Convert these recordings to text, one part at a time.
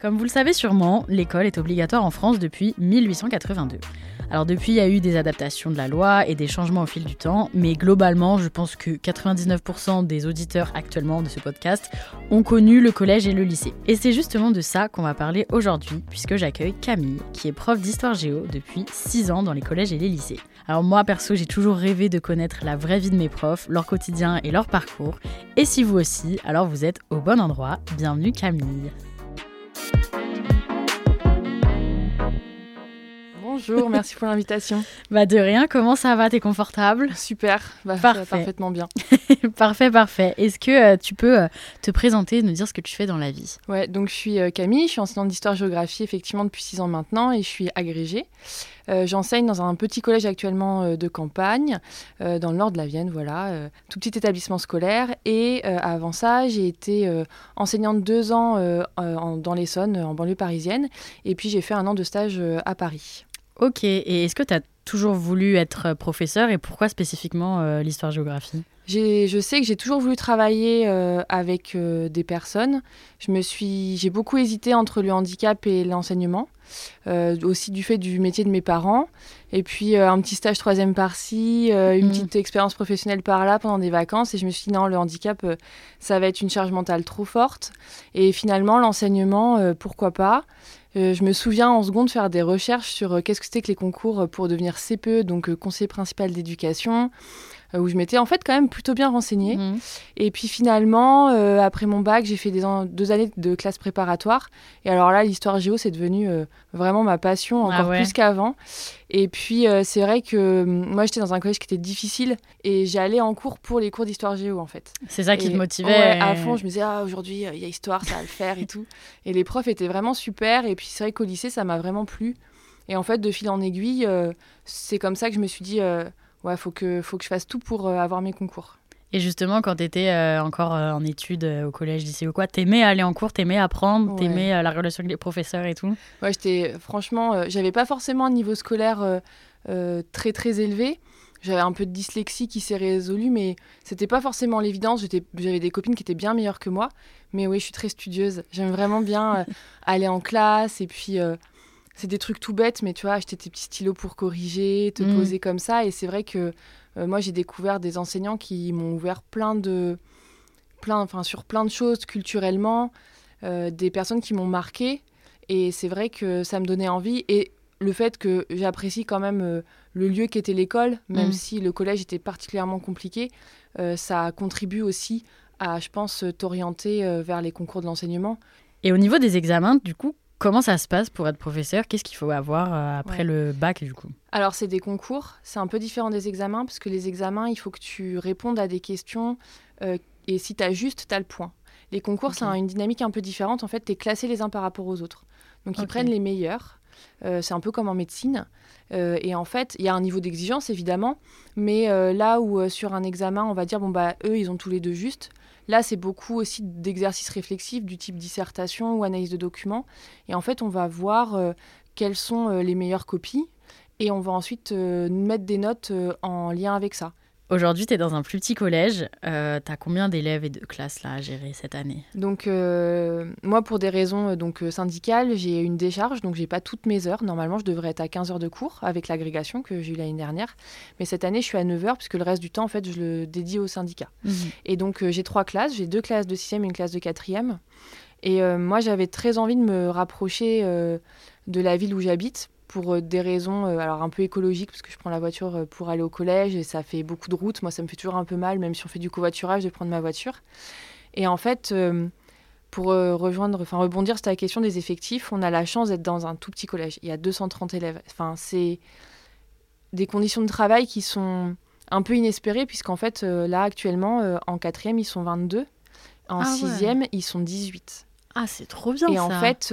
Comme vous le savez sûrement, l'école est obligatoire en France depuis 1882. Alors depuis, il y a eu des adaptations de la loi et des changements au fil du temps, mais globalement, je pense que 99% des auditeurs actuellement de ce podcast ont connu le collège et le lycée. Et c'est justement de ça qu'on va parler aujourd'hui, puisque j'accueille Camille, qui est prof d'histoire géo depuis 6 ans dans les collèges et les lycées. Alors moi, perso, j'ai toujours rêvé de connaître la vraie vie de mes profs, leur quotidien et leur parcours. Et si vous aussi, alors vous êtes au bon endroit. Bienvenue Camille. Bonjour, merci pour l'invitation. Bah de rien, comment ça va? T'es confortable? Super, bah, Parfait. parfaitement bien. Parfait, parfait. Est-ce que euh, tu peux euh, te présenter et nous dire ce que tu fais dans la vie? Ouais, donc je suis euh, Camille, je suis enseignante d'histoire-géographie effectivement depuis six ans maintenant et je suis agrégée. J'enseigne dans un petit collège actuellement de campagne, dans le nord de la Vienne, voilà, tout petit établissement scolaire. Et avant ça, j'ai été enseignante deux ans en- dans l'Essonne, en banlieue parisienne. Et puis j'ai fait un an de stage à Paris. Ok, et est-ce que tu as toujours voulu être professeur et pourquoi spécifiquement euh, l'histoire-géographie Je sais que j'ai toujours voulu travailler euh, avec euh, des personnes. Je me suis, j'ai beaucoup hésité entre le handicap et l'enseignement, euh, aussi du fait du métier de mes parents. Et puis euh, un petit stage troisième par-ci, euh, une Mhm. petite expérience professionnelle par-là pendant des vacances. Et je me suis dit non, le handicap, euh, ça va être une charge mentale trop forte. Et finalement, l'enseignement, euh, pourquoi pas? Euh, je me souviens en seconde faire des recherches sur euh, qu'est-ce que c'était que les concours pour devenir CPE, donc euh, conseiller principal d'éducation, où je m'étais en fait quand même plutôt bien renseignée. Mhm. Et puis finalement, euh, après mon bac, j'ai fait des an- deux années de classe préparatoire. Et alors là, l'histoire géo, c'est devenu euh, vraiment ma passion, Ah encore ouais. plus qu'avant. Et puis euh, c'est vrai que hum, moi, j'étais dans un collège qui était difficile et j'allais en cours pour les cours d'histoire géo en fait. C'est ça qui te motivait ouais, à euh, fond, je me disais, ah, aujourd'hui, euh, il y a histoire, ça va le faire et tout. Et les profs étaient vraiment super. Et puis c'est vrai qu'au lycée, ça m'a vraiment plu. Et en fait, de fil en aiguille, euh, c'est comme ça que je me suis dit, euh, ouais, faut que, faut que je fasse tout pour euh, avoir mes concours. Et justement, quand tu étais encore euh, en études euh, au collège, lycée ou quoi, t'aimais aller en cours, t'aimais apprendre, Ouais. t'aimais euh, la relation avec les professeurs et tout? Ouais, j'étais franchement, euh, j'avais pas forcément un niveau scolaire euh, euh, très très élevé. J'avais un peu de dyslexie qui s'est résolue, mais c'était pas forcément l'évidence. J'avais des copines qui étaient bien meilleures que moi. Mais oui, je suis très studieuse. J'aime vraiment bien euh, aller en classe. Et puis, euh, c'est des trucs tout bêtes, mais tu vois, acheter tes petits stylos pour corriger, te Mm. poser comme ça. Et c'est vrai que euh, moi, j'ai découvert des enseignants qui m'ont ouvert plein de. Plein, enfin, sur plein de choses culturellement, euh, des personnes qui m'ont marqué. Et c'est vrai que ça me donnait envie. Et le fait que j'apprécie quand même euh, le lieu qu'était l'école, même Mm. si le collège était particulièrement compliqué, ça contribue aussi à, je pense, t'orienter vers les concours de l'enseignement. Et au niveau des examens, du coup, comment ça se passe pour être professeur? Qu'est-ce qu'il faut avoir euh, après Ouais. le bac, du coup? Alors, c'est des concours, c'est un peu différent des examens, parce que les examens, il faut que tu répondes à des questions, euh, et si tu as juste, tu as le point. Les concours, Ok. c'est un- une dynamique un peu différente. En fait, tu es classé les uns par rapport aux autres. Donc, ils prennent les meilleurs. Euh, c'est un peu comme en médecine. Euh, et en fait, il y a un niveau d'exigence, évidemment. Mais euh, là où sur un examen, on va dire, bon, bah, eux, ils ont tous les deux juste. Là, c'est beaucoup aussi d'exercices réflexifs du type dissertation ou analyse de documents. Et en fait, on va voir euh, quelles sont euh, les meilleures copies. Et on va ensuite euh, mettre des notes en lien avec ça. Aujourd'hui, tu es dans un plus petit collège. Euh, tu as combien d'élèves et de classes là à gérer cette année? Donc euh, moi, pour des raisons euh, donc euh, syndicales, j'ai une décharge, donc j'ai pas toutes mes heures. Normalement, je devrais être à 15 heures de cours avec l'agrégation que j'ai eu l'année dernière. Mais cette année, je suis à 9 heures puisque le reste du temps, en fait, je le dédie au syndicat. Et donc euh, j'ai trois classes, j'ai deux classes de 6e et une classe de 4e. Et moi, j'avais très envie de me rapprocher de la ville où j'habite pour euh, des raisons euh, alors un peu écologiques parce que je prends la voiture euh, pour aller au collège et ça fait beaucoup de route. Moi, ça me fait toujours un peu mal, même si on fait du covoiturage, de prendre ma voiture. Et en fait, pour rejoindre, enfin rebondir sur la question des effectifs, on a la chance d'être dans un tout petit collège. Il y a 230 élèves. Enfin, c'est des conditions de travail qui sont un peu inespérées, puisqu'en fait, là, actuellement, en quatrième, ils sont 22. En ah sixième, ils sont 18. Ah, c'est trop bien. Et en fait,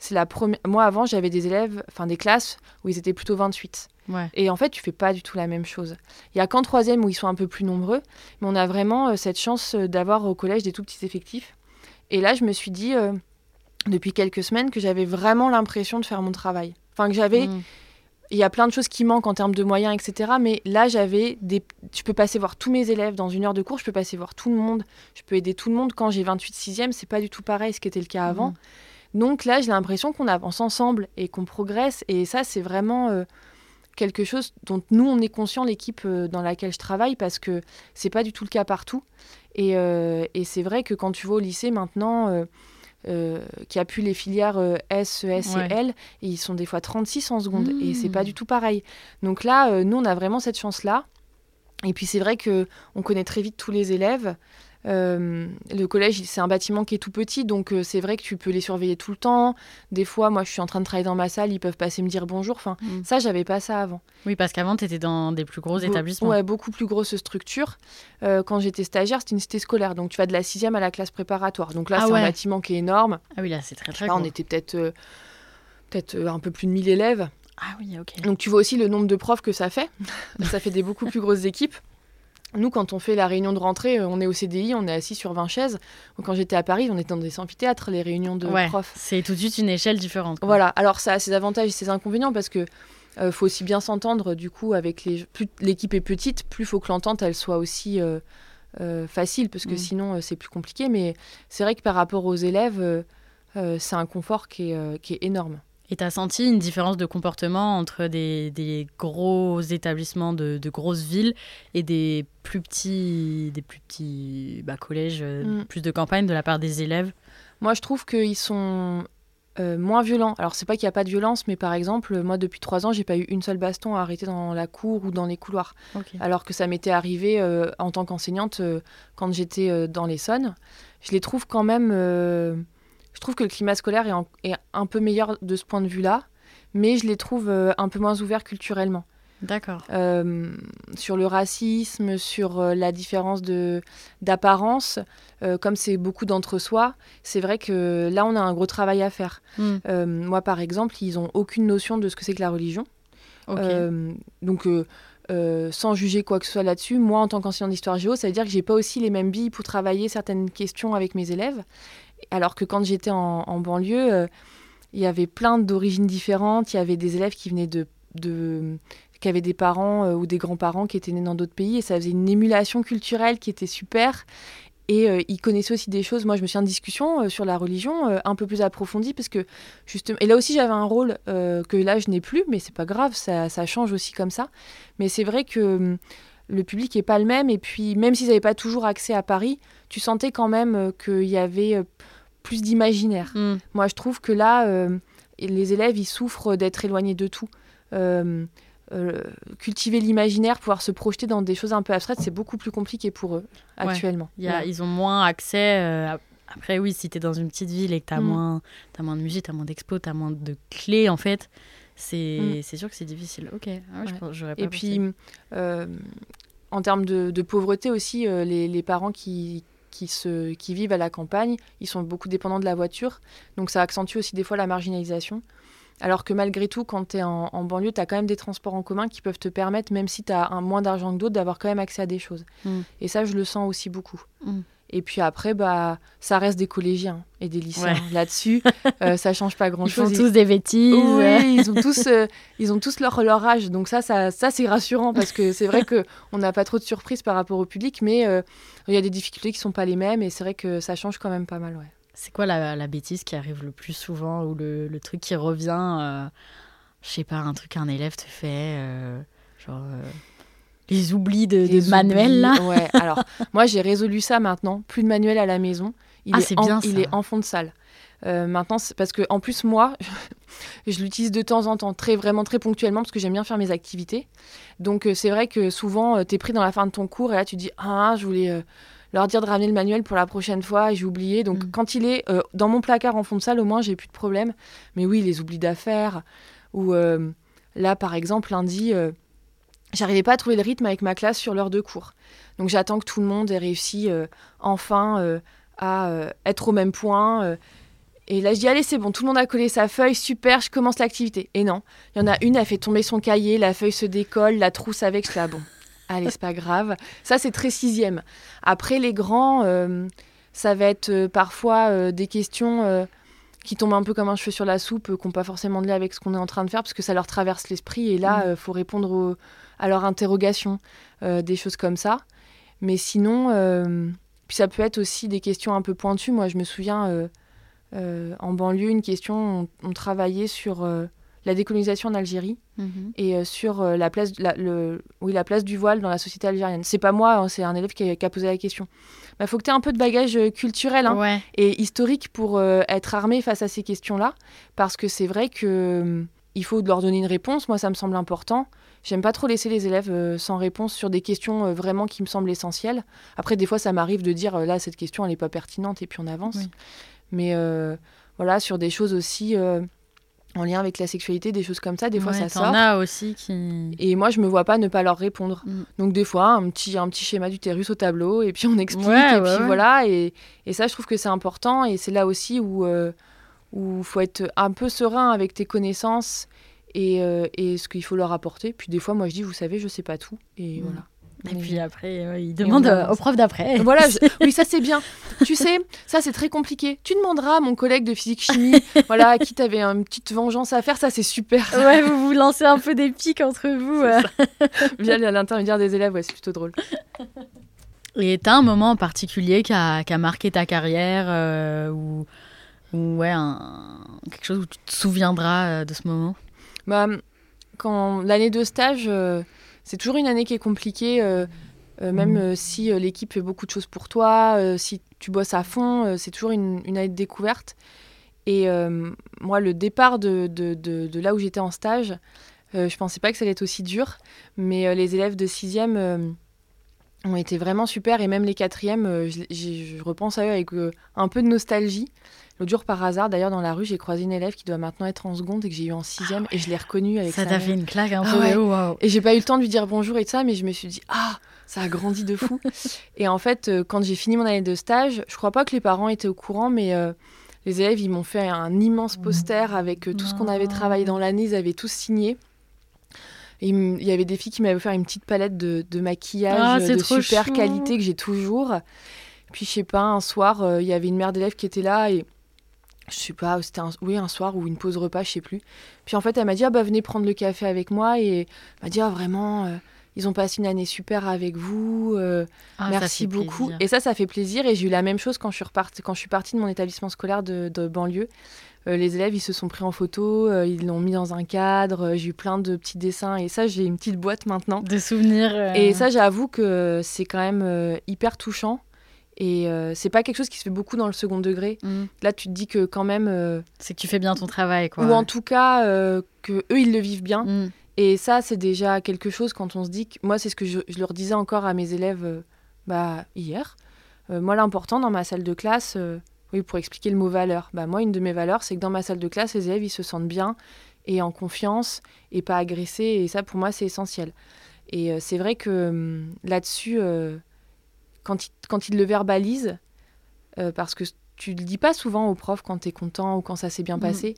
c'est la première. Moi, avant, j'avais des élèves, enfin des classes où ils étaient plutôt 28. Et en fait, tu fais pas du tout la même chose. Il y a qu'en troisième où ils sont un peu plus nombreux, mais on a vraiment euh, cette chance euh, d'avoir au collège des tout petits effectifs. Et là, je me suis dit euh, depuis quelques semaines que j'avais vraiment l'impression de faire mon travail. Enfin, que j'avais. Mm. Il y a plein de choses qui manquent en termes de moyens, etc. Mais là, j'avais des. Je peux passer voir tous mes élèves dans une heure de cours, je peux passer voir tout le monde, je peux aider tout le monde. Quand j'ai 28 6e, c'est pas du tout pareil ce qui était le cas avant. Mm. Donc là, j'ai l'impression qu'on avance ensemble et qu'on progresse. Et ça, c'est vraiment euh, quelque chose dont nous, on est conscient, l'équipe euh, dans laquelle je travaille, parce que c'est pas du tout le cas partout. Et, euh, c'est vrai que quand tu vas au lycée maintenant, qui a pu les filières S, ES et L, ils sont des fois 36 en seconde. Et c'est pas mmh. du tout pareil. Donc là, nous, on a vraiment cette chance-là. Et puis c'est vrai que on connaît très vite tous les élèves. Euh, le collège, c'est un bâtiment qui est tout petit, donc euh, c'est vrai que tu peux les surveiller tout le temps. Des fois, moi, je suis en train de travailler dans ma salle, ils peuvent passer me dire bonjour. Enfin, mm. ça, j'avais pas ça avant. Oui, parce qu'avant, tu étais dans des plus gros établissements. Ouais, beaucoup plus grosses structures. Euh, quand j'étais stagiaire, c'était une cité scolaire, donc tu vas de la sixième à la classe préparatoire. Donc là, ah c'est un bâtiment qui est énorme. Ah oui, là, c'est très très. Là, on était peut-être peut-être un peu plus de 1000 élèves. Ah oui, ok. Donc tu vois aussi le nombre de profs que ça fait. ça fait des beaucoup plus grosses équipes. Nous, quand on fait la réunion de rentrée, euh, on est au CDI, on est assis sur 20 chaises. Quand j'étais à Paris, on était dans des amphithéâtres, les réunions de profs. C'est tout de suite une échelle différente. Voilà, alors ça a ses avantages et ses inconvénients parce que euh, faut aussi bien s'entendre du coup avec les. Plus l'équipe est petite, plus faut que l'entente elle soit aussi euh, facile parce que mm. sinon c'est plus compliqué. Mais c'est vrai que par rapport aux élèves, c'est un confort qui est énorme. Et tu as senti une différence de comportement entre des, gros établissements de, grosses villes et des plus petits, des plus petits bah, collèges, euh, mm. plus de campagne de la part des élèves? Moi, je trouve qu'ils sont euh, moins violents. Alors, c'est pas qu'il n'y a pas de violence, mais par exemple, moi, depuis trois ans, j'ai pas eu une seule baston à arrêter dans la cour ou dans les couloirs. Alors que ça m'était arrivé euh, en tant qu'enseignante quand j'étais dans l'Essonne. Je les trouve quand même je trouve que le climat scolaire est, un peu meilleur de ce point de vue-là, mais je les trouve euh, un peu moins ouverts culturellement. D'accord. Euh, sur le racisme, sur euh, la différence de d'apparence, comme c'est beaucoup d'entre-soi, c'est vrai que là, on a un gros travail à faire. Hmm. moi, par exemple, ils n'ont aucune notion de ce que c'est que la religion. donc, sans juger quoi que ce soit là-dessus, moi, en tant qu'enseignant d'histoire géo, ça veut dire que j'ai pas aussi les mêmes billes pour travailler certaines questions avec mes élèves. Alors que quand j'étais en, banlieue, euh, il y avait plein d'origines différentes. Il y avait des élèves qui venaient de, qui avaient des parents euh, ou des grands-parents qui étaient nés dans d'autres pays et ça faisait une émulation culturelle qui était super. Et euh, ils connaissaient aussi des choses. Moi, je me suis en discussion sur la religion un peu plus approfondie parce que justement. Et là aussi, j'avais un rôle que là, je n'ai plus, mais c'est pas grave, ça, change aussi comme ça. Mais c'est vrai que hum, le public est pas le même. Et puis, même s'ils n'avaient pas toujours accès à Paris, tu sentais quand même qu'il y avait plus d'imaginaire. Mm. Moi, je trouve que là, euh, les élèves, ils souffrent d'être éloignés de tout. Euh, euh, cultiver l'imaginaire, pouvoir se projeter dans des choses un peu abstraites, c'est beaucoup plus compliqué pour eux actuellement. Ils ont moins accès. après, oui, si tu es dans une petite ville et que tu as, mm. moins, as moins de musée, tu as moins d'expos, tu as moins de clés, en fait, c'est mm. sûr que c'est difficile. Ok, ah Et puis, en termes de, pauvreté aussi, les, les, parents qui, qui, se, qui vivent à la campagne, ils sont beaucoup dépendants de la voiture. Donc ça accentue aussi des fois la marginalisation. Alors que malgré tout, quand tu es en, banlieue, tu as quand même des transports en commun qui peuvent te permettre, même si tu as un, moins d'argent que d'autres, d'avoir quand même accès à des choses. Mm. Et ça, je le sens aussi beaucoup. Mm. Et puis après, bah, ça reste des collégiens et des lycéens. Là-dessus, euh, ça change pas grand-chose. Ils font tous des bêtises. Oui, ils ont tous, euh, ils ont tous leur, leur âge. Donc ça, ça, ça c'est rassurant parce que c'est vrai qu'on n'a pas trop de surprises par rapport au public, mais euh, il y a des difficultés qui sont pas les mêmes et c'est vrai que ça change quand même pas mal. Ouais. C'est quoi la, la, bêtise qui arrive le plus souvent ou le, le truc qui revient Je sais pas, un truc qu'un élève te fait, genre les oublis de, manuel là. Ouais, alors moi j'ai résolu ça maintenant, plus de manuel à la maison. Il ah, est, bien il est en fond de salle. Euh, maintenant, parce que en plus moi, je l'utilise de temps en temps, très vraiment très ponctuellement parce que j'aime bien faire mes activités. Donc euh, c'est vrai que souvent euh, tu es pris dans la fin de ton cours et là tu dis ah je voulais leur dire de ramener le manuel pour la prochaine fois et j'ai oublié. Donc Mm. quand il est euh, dans mon placard en fond de salle, au moins j'ai plus de problème. Mais oui, les oublis d'affaires. Ou euh, là, par exemple, lundi, euh, j'arrivais pas à trouver le rythme avec ma classe sur l'heure de cours. Donc j'attends que tout le monde ait réussi euh, enfin euh, à euh, être au même point. et là, je dis, allez, c'est bon, tout le monde a collé sa feuille, super, je commence l'activité. Et non, il y en a une, elle fait tomber son cahier, la feuille se décolle, la trousse avec, je fais, ah bon, allez, c'est pas grave. Ça, c'est très sixième. Après, les grands, ça va être parfois des questions qui tombent un peu comme un cheveu sur la soupe, euh, qui n'ont pas forcément de lien avec ce qu'on est en train de faire, parce que ça leur traverse l'esprit. Et là, il Mm. faut répondre au- à leurs interrogations, euh, des choses comme ça. Mais sinon, euh, puis ça peut être aussi des questions un peu pointues. Moi, je me souviens, euh, en banlieue, une question, on, on travaillait sur la décolonisation en Algérie Mhm. et euh, sur euh, la, place, la, le, oui, la place du voile dans la société algérienne. C'est pas moi, hein, c'est un élève qui a, qui a posé la question. Il bah, faut que tu aies un peu de bagage culturel hein, Ouais. et historique pour euh, être armé face à ces questions-là, parce que c'est vrai que il faut leur donner une réponse. Moi, ça me semble important. J'aime pas trop laisser les élèves euh, sans réponse sur des questions euh, vraiment qui me semblent essentielles. Après, des fois, ça m'arrive de dire euh, là, cette question, elle n'est pas pertinente, et puis on avance. Oui. Mais euh, voilà, sur des choses aussi euh, en lien avec la sexualité, des choses comme ça, des fois, ça sort. as aussi qui. Et moi, je me vois pas ne pas leur répondre. Mm. Donc des fois, un petit, un petit schéma d'utérus au tableau, et puis on explique, Ouais, et ouais, puis voilà. Et, et ça, je trouve que c'est important, et c'est là aussi où il où faut être un peu serein avec tes connaissances et, euh, et ce qu'il faut leur apporter. Puis des fois, moi, je dis, vous savez, je sais pas tout, et voilà. Et puis après, euh, il demande euh, avance. au prof d'après. Voilà, je- oui, ça c'est bien. tu sais, ça c'est très compliqué. Tu demanderas à mon collègue de physique-chimie, voilà, à qui t'avais une petite vengeance à faire, ça c'est super. Ouais, vous vous lancez un peu des pics entre vous. euh. Via l'intermédiaire des élèves, ouais, c'est plutôt drôle. Et t'as un moment en particulier qui a, qui a marqué ta carrière euh, ou, ou ouais, un- quelque chose où tu te souviendras euh, de ce moment? Bah, quand l'année de stage, euh, c'est toujours une année qui est compliquée, euh, euh, même Mhm. si l'équipe fait beaucoup de choses pour toi, si tu bosses à fond, c'est toujours une, une année de découverte. Et moi, le départ de, de, de- de là où j'étais en stage, je pensais pas que ça allait être aussi dur, mais les élèves de sixième euh, ont été vraiment super, et même les quatrièmes, euh, je, j'ai- je repense à eux avec un peu de nostalgie. L'autre jour, par hasard, d'ailleurs, dans la rue, j'ai croisé une élève qui doit maintenant être en seconde et que j'ai eu en sixième, et je l'ai reconnue avec Ça sa t'a fait une claque un Ah peu. ouais. oh, wow. Et j'ai pas eu le temps de lui dire bonjour et tout ça, mais je me suis dit, ah, ça a grandi de fou. et en fait, euh, quand j'ai fini mon année de stage, je crois pas que les parents étaient au courant, mais euh, les élèves, ils m'ont fait un immense poster avec euh, tout ce qu'on avait travaillé dans l'année, ils avaient tous signé. Et il y avait des filles qui m'avaient offert une petite palette de, de maquillage Ah, de super chou. qualité que j'ai toujours. Puis je sais pas, un soir, euh, il y avait une mère d'élève qui était là et je sais pas, c'était un, oui, un soir ou une pause repas, je sais plus. Puis en fait, elle m'a dit, ah bah venez prendre le café avec moi et elle m'a dit, ah vraiment, euh, ils ont passé une année super avec vous, euh, Ah, merci beaucoup. plaisir. Et ça, ça fait plaisir et j'ai eu la même chose quand je suis, quand je suis partie de mon établissement scolaire de, de banlieue. Euh, les élèves, ils se sont pris en photo, euh, ils l'ont mis dans un cadre, euh, j'ai eu plein de petits dessins et ça, j'ai une petite boîte maintenant. Des souvenirs. Et ça, j'avoue que c'est quand même hyper touchant. Et euh, c'est pas quelque chose qui se fait beaucoup dans le second degré. mm, Là, tu te dis que quand même, euh, c'est que tu fais bien ton travail, quoi. ou en tout cas, euh, que eux, ils le vivent bien. Mm. Et ça, c'est déjà quelque chose quand on se dit que. Moi, c'est ce que je, je leur disais encore à mes élèves euh, bah, hier. Euh, moi, l'important dans ma salle de classe, oui, pour expliquer le mot valeur, bah, moi, une de mes valeurs, c'est que dans ma salle de classe, les élèves, ils se sentent bien et en confiance et pas agressés. Et ça, pour moi, c'est essentiel. Et c'est vrai que hum, là-dessus, quand, ils, quand ils le verbalisent, euh, parce que tu le dis pas souvent aux profs quand tu es content ou quand ça s'est bien Mhm. passé.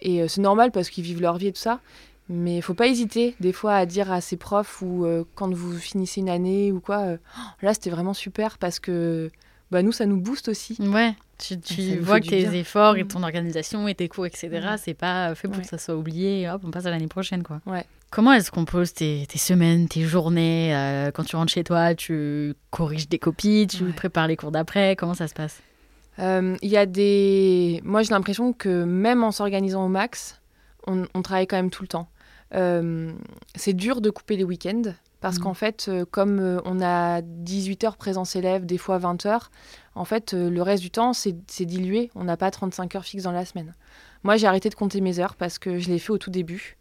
Et euh, c'est normal parce qu'ils vivent leur vie et tout ça. Mais il faut pas hésiter des fois à dire à ses profs ou euh, quand vous finissez une année ou quoi, euh, Oh, là c'était vraiment super parce que bah, nous ça nous booste aussi. Ouais, tu, tu vois que tes bien. efforts et Mm. ton organisation et tes cours, etc., c'est pas fait pour Ouais. que ça soit oublié. Hop, on passe à l'année prochaine, quoi. Ouais. Comment est-ce qu'on pose tes, tes semaines, tes journées euh, Quand tu rentres chez toi, tu corriges des copies, tu Ouais. prépares les cours d'après. Comment ça se passe? Euh, Il y a des. Moi j'ai l'impression que même en s'organisant au max, on, on travaille quand même tout le temps. Euh, c'est dur de couper les week-ends parce Mm. qu'en fait, comme on a 18 heures présence élève, des fois 20 heures, en fait, le reste du temps, c'est c'est dilué. On n'a pas 35 heures fixes dans la semaine. Moi, j'ai arrêté de compter mes heures parce que je l'ai fait au tout début.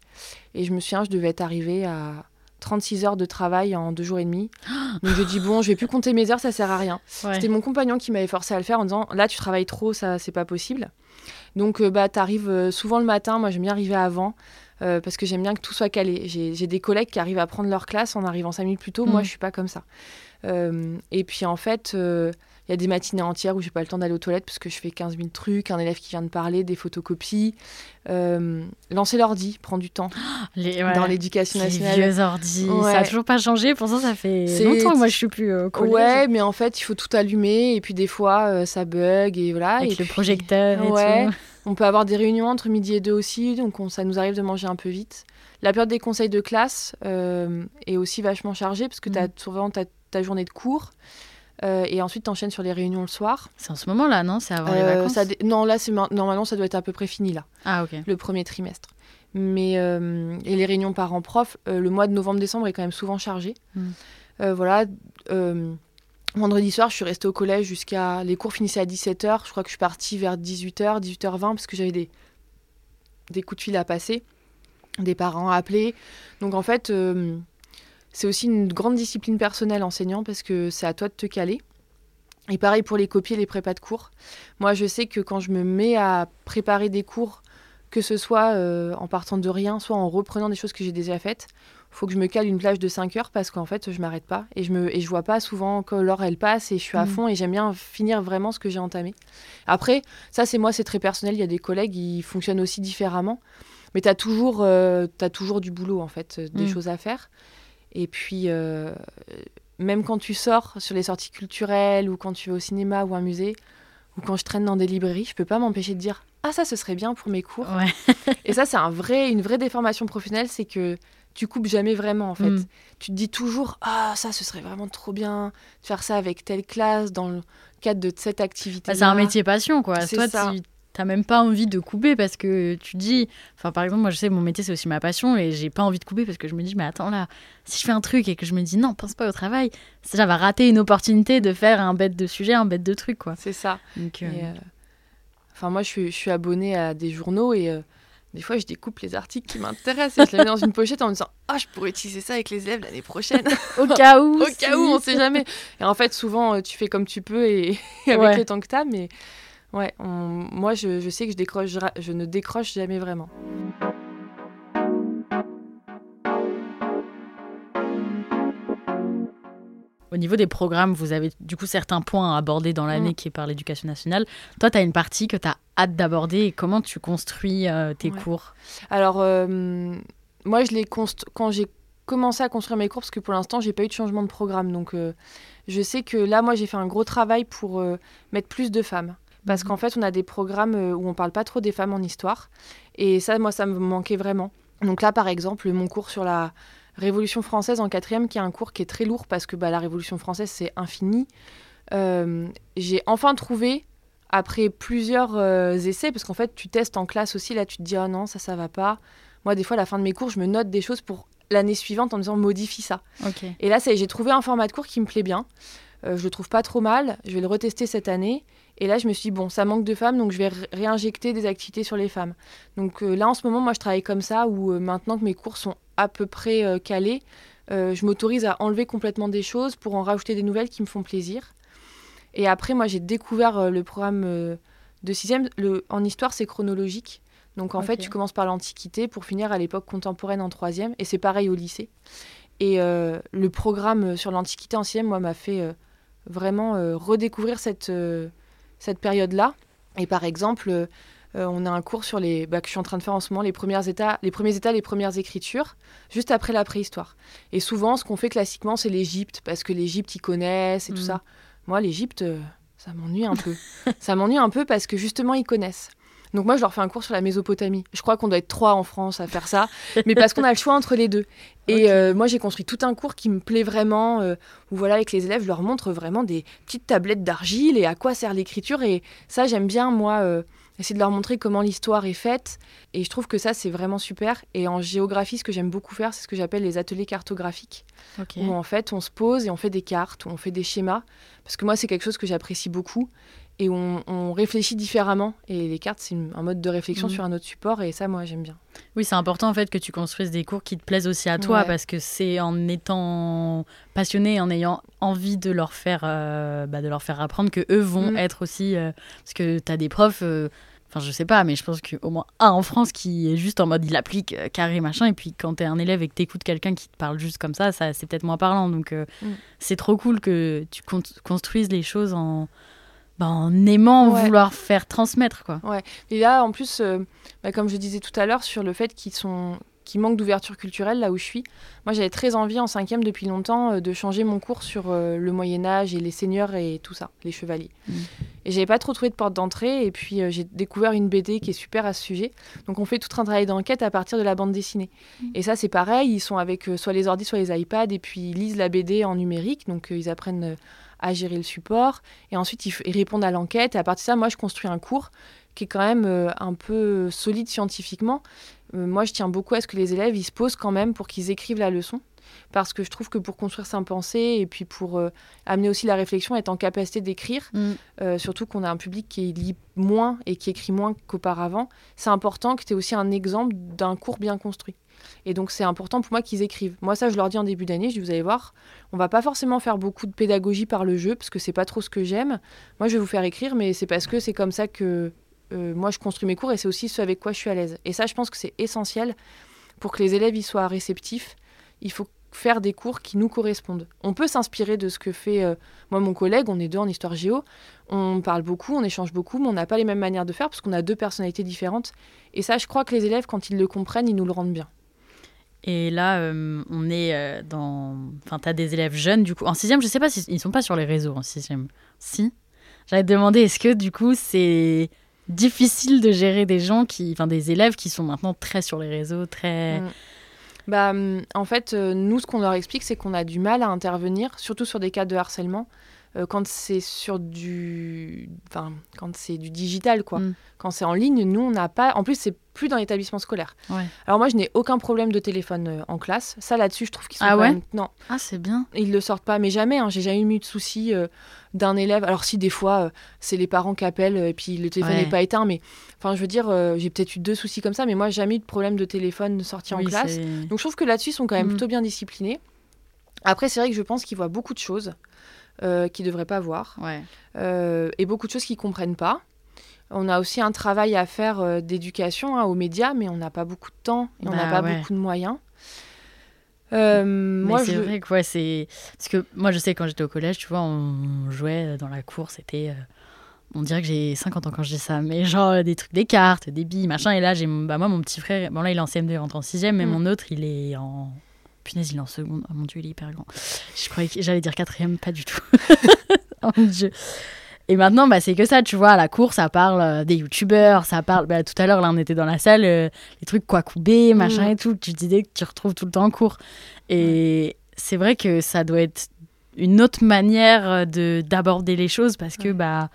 Et je me souviens, je devais être arrivée à 36 heures de travail en deux jours et demi. Donc je dis bon, je vais plus compter mes heures, ça sert à rien. C'était mon compagnon qui m'avait forcé à le faire en disant là tu travailles trop, ça c'est pas possible. Donc euh, bah t'arrives euh, souvent le matin, moi j'aime bien arriver avant. Euh, parce que j'aime bien que tout soit calé. J'ai des collègues qui arrivent à prendre leur classe en arrivant 5 minutes plus tôt. Moi, mm. je suis pas comme ça. et puis, en fait, il y a des matinées entières où j'ai pas le temps d'aller aux toilettes parce que je fais 15 000 trucs, un élève qui vient de parler, des photocopies. Euh, lancer l'ordi prend du temps dans l'éducation nationale. Les vieux ordi, ça a toujours pas changé. Pour ça, ça fait longtemps moi je suis plus au collège. Ouais, mais en fait, il faut tout allumer et puis des fois, euh, ça bug et voilà. Avec le projecteur et ouais. On peut avoir des réunions entre midi et deux aussi, donc ça nous arrive de manger un peu vite. La période des conseils de classe euh, est aussi vachement chargée parce que tu as mm. souvent ta, ta journée de cours. Euh, et ensuite, tu enchaînes sur les réunions le soir. C'est en ce moment-là, non? C'est avant les euh, vacances? Non, là, normalement, ça doit être à peu près fini, là. Ah, ok. Le premier trimestre. Mais, et les réunions parents-prof, le mois de novembre-décembre est quand même souvent chargé. Hmm. voilà. Vendredi soir, je suis restée au collège jusqu'à. Les cours finissaient à 17h. Je crois que je suis partie vers 18h, 18h20, parce que j'avais des, des coups de fil à passer, des parents à appeler. Donc, en fait c'est aussi une grande discipline personnelle enseignant parce que c'est à toi de te caler. Et pareil pour les copies et les prépas de cours. Moi, je sais que quand je me mets à préparer des cours, que ce soit euh, en partant de rien, soit en reprenant des choses que j'ai déjà faites, faut que je me cale une plage de 5 heures parce qu'en fait, je m'arrête pas et je me et je vois pas souvent que l'heure elle passe et je suis à mm. fond et j'aime bien finir vraiment ce que j'ai entamé. Après, ça c'est moi, c'est très personnel. Il y a des collègues qui fonctionnent aussi différemment, mais tu as toujours euh, as toujours du boulot en fait, des mm. choses à faire. Et puis, euh, même quand tu sors sur les sorties culturelles ou quand tu vas au cinéma ou un musée, ou quand je traîne dans des librairies, je peux pas m'empêcher de dire ah ça ce serait bien pour mes cours. et ça c'est un vrai, une vraie déformation professionnelle, c'est que tu coupes jamais vraiment en fait. Mm. Tu te dis toujours ah ça ce serait vraiment trop bien de faire ça avec telle classe dans le cadre de cette activité. Bah, c'est un métier passion quoi. Toi ça t'as même pas envie de couper parce que tu dis, enfin par exemple moi je sais mon métier c'est aussi ma passion et j'ai pas envie de couper parce que je me dis mais attends là si je fais un truc et que je me dis non pense pas au travail ça va rater une opportunité de faire un bête de sujet un bête de truc quoi. C'est ça. Donc, euh, euh, Enfin moi je suis, je suis abonnée à des journaux et euh, des fois je découpe les articles qui m'intéressent et je les mets dans une pochette en me disant ah je pourrais utiliser ça avec les élèves l'année prochaine. Au cas où au cas où on sait jamais. Et en fait souvent tu fais comme tu peux et, avec le temps que t'as mais Ouais, moi je, sais que je, décroche, je ne décroche jamais vraiment. Au niveau des programmes, vous avez du coup certains points à aborder dans l'année mm. qui est par l'éducation nationale. Toi, tu as une partie que tu as hâte d'aborder et comment tu construis euh, tes cours? Alors, euh, moi, je l'ai quand j'ai commencé à construire mes cours, parce que pour l'instant, j'ai pas eu de changement de programme. Donc, euh, je sais que là, moi, j'ai fait un gros travail pour mettre plus de femmes parce mhm. qu'en fait, on a des programmes où on parle pas trop des femmes en histoire. Et ça, moi, ça me manquait vraiment. Donc là, par exemple, mon cours sur la Révolution française en quatrième, qui est un cours qui est très lourd parce que bah, la Révolution française, c'est infini. Euh, j'ai enfin trouvé, après plusieurs euh, essais, parce qu'en fait, tu testes en classe aussi, là, tu te dis, oh non, ça, ça va pas. Moi, des fois, à la fin de mes cours, je me note des choses pour l'année suivante en me disant, modifie ça. Et là, j'ai trouvé un format de cours qui me plaît bien. je le trouve pas trop mal. Je vais le retester cette année. Et là, je me suis dit, bon, ça manque de femmes, donc je vais réinjecter des activités sur les femmes. Donc euh, là, en ce moment, moi, je travaille comme ça, où euh, maintenant que mes cours sont à peu près euh, calés, je m'autorise à enlever complètement des choses pour en rajouter des nouvelles qui me font plaisir. Et après, moi, j'ai découvert le programme de sixième. Le, en histoire, c'est chronologique. Donc en fait, tu commences par l'Antiquité pour finir à l'époque contemporaine en troisième. Et c'est pareil au lycée. Et le programme sur l'Antiquité en sixième, moi, m'a fait vraiment redécouvrir cette cette période-là. Et par exemple, euh, on a un cours sur les bah, que je suis en train de faire en ce moment, les, premiers états, les premiers états, les premières écritures, juste après la préhistoire. Et souvent, ce qu'on fait classiquement, c'est l'Égypte, parce que l'Égypte, ils connaissent et tout mm. ça. Moi, l'Égypte, euh, ça m'ennuie un peu. ça m'ennuie un peu parce que justement, ils connaissent. Donc moi, je leur fais un cours sur la Mésopotamie. Je crois qu'on doit être trois en France à faire ça, mais parce qu'on a le choix entre les deux. Et euh, moi, j'ai construit tout un cours qui me plaît vraiment, euh, où voilà, avec les élèves, je leur montre vraiment des petites tablettes d'argile et à quoi sert l'écriture. Et ça, j'aime bien, moi, euh, essayer de leur montrer comment l'histoire est faite. Et je trouve que ça, c'est vraiment super. Et en géographie, ce que j'aime beaucoup faire, c'est ce que j'appelle les ateliers cartographiques, où en fait, on se pose et on fait des cartes, où on fait des schémas. Parce que moi, c'est quelque chose que j'apprécie beaucoup. Et on, on réfléchit différemment. Et les cartes, c'est un mode de réflexion Mhm. sur un autre support, et ça, moi, j'aime bien. Oui, c'est important en fait que tu construises des cours qui te plaisent aussi à toi Ouais. parce que c'est en étant passionné, en ayant envie de leur faire, euh, bah, de leur faire apprendre que eux vont Mm. être aussi. euh, parce que tu as des profs, euh, enfin je sais pas, mais je pense qu'au moins un en France qui est juste en mode il applique euh, carré machin. Et puis quand tu es un élève et que tu écoutes quelqu'un qui te parle juste comme ça, ça c'est peut-être moins parlant. Donc euh, Mm. c'est trop cool que tu con- construises les choses en, bah, en aimant Ouais. vouloir faire transmettre. quoi. Et là, en plus, euh, bah, comme je disais tout à l'heure, sur le fait qu'ils sont qui manquent d'ouverture culturelle là où je suis. Moi, j'avais très envie en cinquième depuis longtemps euh, de changer mon cours sur euh, le Moyen Âge et les seigneurs et tout ça, les chevaliers. Mm. Et j'avais pas trop trouvé de porte d'entrée. Et puis euh, j'ai découvert une BD qui est super à ce sujet. Donc on fait tout un travail d'enquête à partir de la bande dessinée. Mm. Et ça, c'est pareil. Ils sont avec soit les ordi, soit les iPads, et puis ils lisent la BD en numérique. Donc ils apprennent à gérer le support. Et ensuite, ils, répondent à l'enquête. Et à partir de ça, moi, je construis un cours qui est quand même euh, un peu solide scientifiquement. Euh, moi, je tiens beaucoup à ce que les élèves ils se posent quand même pour qu'ils écrivent la leçon. Parce que je trouve que pour construire sa pensée et puis pour euh, amener aussi la réflexion, être en capacité d'écrire, euh, surtout qu'on a un public qui lit moins et qui écrit moins qu'auparavant, c'est important que tu aies aussi un exemple d'un cours bien construit. Et donc c'est important pour moi qu'ils écrivent. Moi ça je leur dis en début d'année, je dis vous allez voir, on va pas forcément faire beaucoup de pédagogie par le jeu parce que c'est pas trop ce que j'aime. Moi je vais vous faire écrire mais c'est parce que c'est comme ça que euh, moi je construis mes cours et c'est aussi ce avec quoi je suis à l'aise. Et ça je pense que c'est essentiel pour que les élèves y soient réceptifs. Il faut faire des cours qui nous correspondent. On peut s'inspirer de ce que fait euh, moi mon collègue, on est deux en histoire géo, on parle beaucoup, on échange beaucoup, mais on n'a pas les mêmes manières de faire parce qu'on a deux personnalités différentes. Et ça, je crois que les élèves, quand ils le comprennent, ils nous le rendent bien. Et là, euh, on est euh, dans. Enfin, t'as des élèves jeunes, du coup. En sixième, je sais pas s'ils ils sont pas sur les réseaux en sixième. Si. J'allais te demander, est-ce que du coup, c'est difficile de gérer des gens qui. Enfin, des élèves qui sont maintenant très sur les réseaux, très. Mm. Bah, hum, en fait, euh, nous, ce qu'on leur explique, c'est qu'on a du mal à intervenir, surtout sur des cas de harcèlement, euh, quand c'est sur du, enfin, quand c'est du digital, quoi. Mm. Quand c'est en ligne, nous, on n'a pas. En plus, c'est plus dans l'établissement scolaire. Ouais. Alors moi, je n'ai aucun problème de téléphone euh, en classe. Ça, là-dessus, je trouve qu'ils sont Ah ouais même- Non, Ah, c'est bien. ils le sortent pas, mais jamais. hein. J'ai jamais eu de souci euh, d'un élève. Alors si des fois, c'est les parents qui appellent et puis le téléphone Ouais. n'est pas éteint, mais enfin, je veux dire, j'ai peut-être eu deux soucis comme ça, mais moi, jamais eu de problème de téléphone sorti en classe. Donc je trouve que là-dessus, ils sont quand même Mhm. plutôt bien disciplinés. Après, c'est vrai que je pense qu'ils voient beaucoup de choses euh, qu'ils ne devraient pas voir Ouais. euh, et beaucoup de choses qu'ils ne comprennent pas. On a aussi un travail à faire euh, d'éducation hein, aux médias, mais on n'a pas beaucoup de temps et on n'a Bah pas ouais. beaucoup de moyens. Euh, moi, c'est je... vrai que ouais, c'est. Parce que moi, je sais, quand j'étais au collège, tu vois, on jouait dans la cour, c'était. On dirait que j'ai 50 ans quand je dis ça, mais genre des trucs, des cartes, des billes, machin. Et là, j'ai bah, moi, mon petit frère, bon là, il est en CM2, il rentre en 6 mais Mm. mon autre, il est en. Punaise, il est en seconde. Oh mon dieu, il est hyper grand. Je croyais que j'allais dire quatrième, pas du tout. oh mon dieu. Et maintenant, bah, c'est que ça, tu vois, à la cour, ça parle euh, des youtubeurs, ça parle. Bah, tout à l'heure, là, on était dans la salle, euh, les trucs quoi couper, machin Mm. et tout. Tu disais que tu retrouves tout le temps en cours. Et c'est vrai que ça doit être une autre manière euh, de d'aborder les choses parce que bah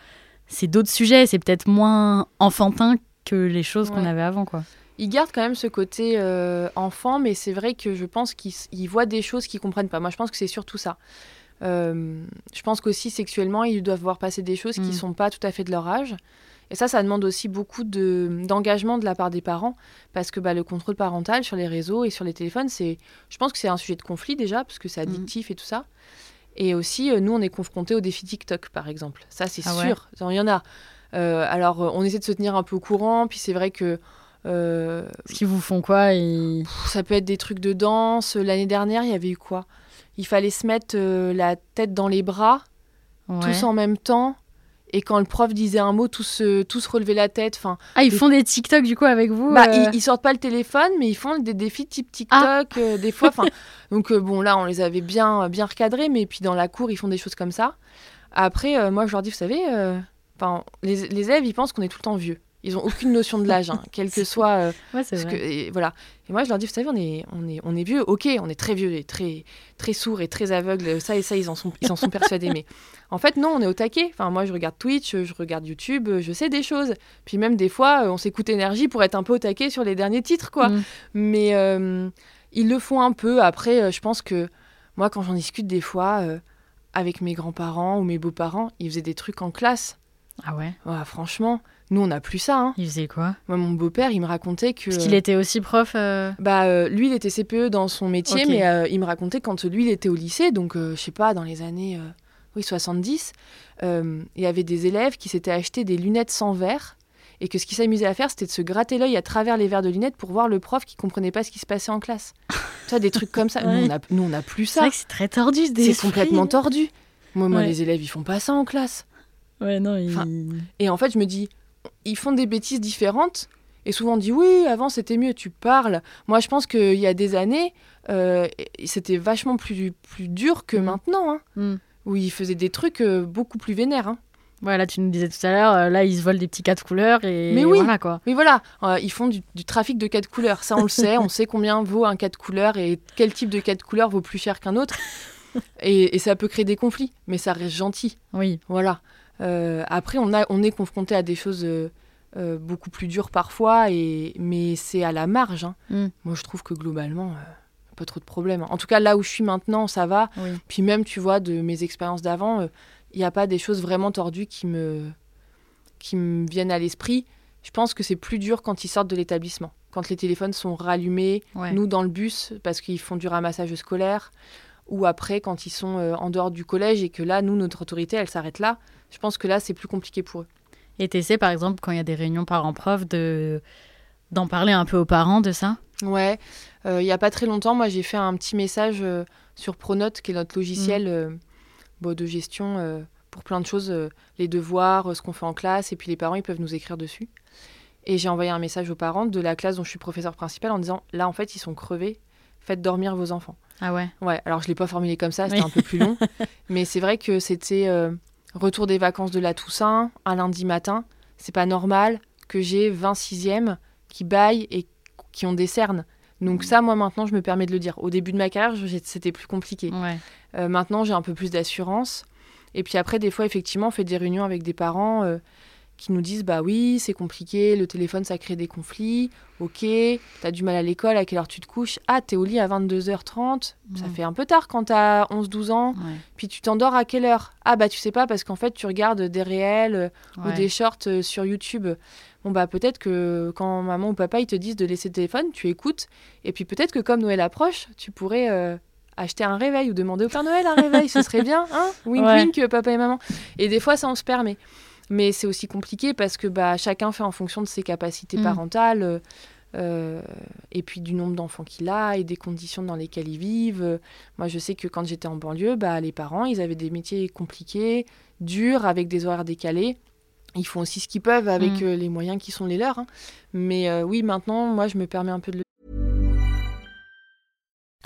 c'est d'autres sujets, c'est peut-être moins enfantin que les choses qu'on avait avant quoi. Ils gardent quand même ce côté euh, enfant, mais c'est vrai que je pense ils voient des choses qu'ils comprennent pas. Moi, je pense que c'est surtout ça. Euh, je pense qu'aussi sexuellement, ils doivent voir passer des choses qui Mm. sont pas tout à fait de leur âge. Et ça, ça demande aussi beaucoup de- d'engagement de, la part des parents, parce que bah, le contrôle parental sur les réseaux et sur les téléphones, c'est, je pense que c'est un sujet de conflit déjà, parce que c'est Mm. addictif et tout ça. Et aussi, euh, nous, on est confrontés au défi TikTok, par exemple. Ça, c'est Ah sûr. Il y en a. Euh, alors, on essaie de se tenir un peu au courant, puis c'est vrai que euh, Ce qu'ils vous font quoi et... Ça peut être des trucs de danse. L'année dernière, il y avait eu quoi? Il fallait se mettre euh, la tête dans les bras, Ouais. tous en même temps. Et quand le prof disait un mot, tous, euh, tous relever la tête. Enfin, Ah, ils des- font des TikTok du coup avec vous bah, euh ils, ils sortent pas le téléphone, mais ils font des défis type TikTok Ah. euh, des fois. Enfin, donc bon, là, on les avait bien, bien recadrés, mais puis dans la cour, ils font des choses comme ça. Après, moi, je leur dis, vous savez, les, les élèves, ils pensent qu'on est tout le temps vieux. Ils ont aucune notion de l'âge, hein, quel que soit. euh, Ouais, c'est parce vrai. que, et voilà. Et moi, je leur dis, vous savez, on est, on est, on est vieux, ok, on est très vieux et très, très sourds et très aveugles, ça et ça, ils en sont, ils en sont persuadés. Mais en fait, non, on est au taquet. Enfin, moi, je regarde Twitch, je regarde YouTube, je sais des choses. Puis même des fois, euh, on s'écoute énergie pour être un peu au taquet sur les derniers titres, quoi. Mm. Mais euh, ils le font un peu. Après, je pense que moi, quand j'en discute des fois euh, avec mes grands-parents ou mes beaux-parents, ils faisaient des trucs en classe. Ah ouais Franchement, nous, on n'a plus ça. Hein. Il faisait quoi Moi, mon beau-père, il me racontait que. Parce qu'il était aussi prof euh Bah, euh, lui, il était CPE dans son métier, mais euh, il me racontait quand lui, il était au lycée, donc je sais pas, dans les années oui, 70, il y avait des élèves qui s'étaient achetés des lunettes sans verre et que ce qu'ils s'amusaient à faire, c'était de se gratter l'œil à travers les verres de lunettes pour voir le prof qui comprenait pas ce qui se passait en classe. tu vois, des trucs comme ça. Nous, on n'a plus ça. C'est vrai que c'est très tordu. C'est complètement tordu. Moi, moi les élèves, ils font pas ça en classe. Ouais, non, Et en fait, je me dis, ils font des bêtises différentes. Et souvent on dit oui, avant c'était mieux, tu parles. Moi je pense qu'il y a des années, euh, c'était vachement plus, plus dur que mm. maintenant. Hein, mm. Où ils faisaient des trucs euh, beaucoup plus vénères. Hein. Voilà, tu nous disais tout à l'heure, euh, là ils se volent des petits quatre couleurs et mais oui, voilà quoi. Mais voilà, ils font du, trafic de quatre couleurs, ça on le sait, on sait combien vaut un quatre couleurs et quel type de quatre couleurs vaut plus cher qu'un autre. et, et, ça peut créer des conflits, mais ça reste gentil. Oui. Voilà. Euh, après, on, a, on est confronté à des choses euh, euh, beaucoup plus dures parfois, et, mais c'est à la marge. Hein. Mm. Moi, je trouve que globalement, pas trop de problèmes. En tout cas, là où je suis maintenant, ça va. Puis même, tu vois, de mes expériences d'avant, il n'y a pas des choses vraiment tordues qui me, qui me viennent à l'esprit. Je pense que c'est plus dur quand ils sortent de l'établissement. Quand les téléphones sont rallumés, nous dans le bus, parce qu'ils font du ramassage scolaire, ou après quand ils sont en dehors du collège et que là, nous, notre autorité, elle s'arrête là je pense que là, c'est plus compliqué pour eux. Et tu essaies, par exemple, quand il y a des réunions parents-prof, de... d'en parler un peu aux parents de ça? Ouais. Euh, il n'y a pas très longtemps, moi, j'ai fait un petit message euh, sur Pronote, qui est notre logiciel mm. euh, de gestion pour plein de choses, les devoirs, ce qu'on fait en classe, et puis les parents, ils peuvent nous écrire dessus. Et j'ai envoyé un message aux parents de la classe dont je suis professeur principal en disant, là, en fait, ils sont crevés, faites dormir vos enfants. Ah ouais? Ouais, alors je ne l'ai pas formulé comme ça, c'était un peu plus long. Mais c'est vrai que c'était Retour des vacances de la Toussaint, un lundi matin. C'est pas normal que j'ai 26e qui baillent et qui ont des cernes. Donc ça, moi maintenant, je me permets de le dire. Au début de ma carrière, c'était plus compliqué. Euh, maintenant, j'ai un peu plus d'assurance. Et puis après, des fois, effectivement, on fait des réunions avec des parents. Euh, qui nous disent bah oui, c'est compliqué, le téléphone ça crée des conflits, ok, t'as du mal à l'école, à quelle heure tu te couches? Ah, t'es au lit à 22h30, ça fait un peu tard quand t'as 11-12 ans, puis tu t'endors à quelle heure? Ah bah tu sais pas parce qu'en fait tu regardes des réels euh, ou des shorts euh, sur YouTube. Bon bah peut-être que quand maman ou papa ils te disent de laisser le téléphone, tu écoutes, et puis peut-être que comme Noël approche, tu pourrais... Euh, acheter un réveil ou demander au Père Noël un réveil, ce serait bien, hein? Wink wink, papa et maman. Et des fois, ça on se permet. Mais c'est aussi compliqué parce que bah, chacun fait en fonction de ses capacités mm. parentales. Euh, et puis du nombre d'enfants qu'il a et des conditions dans lesquelles ils vivent. Moi, je sais que quand j'étais en banlieue, bah, les parents, ils avaient des métiers compliqués, durs, avec des horaires décalés. Ils font aussi ce qu'ils peuvent avec mm. euh, les moyens qui sont les leurs. Hein. Mais euh, oui, maintenant, moi, je me permets un peu de le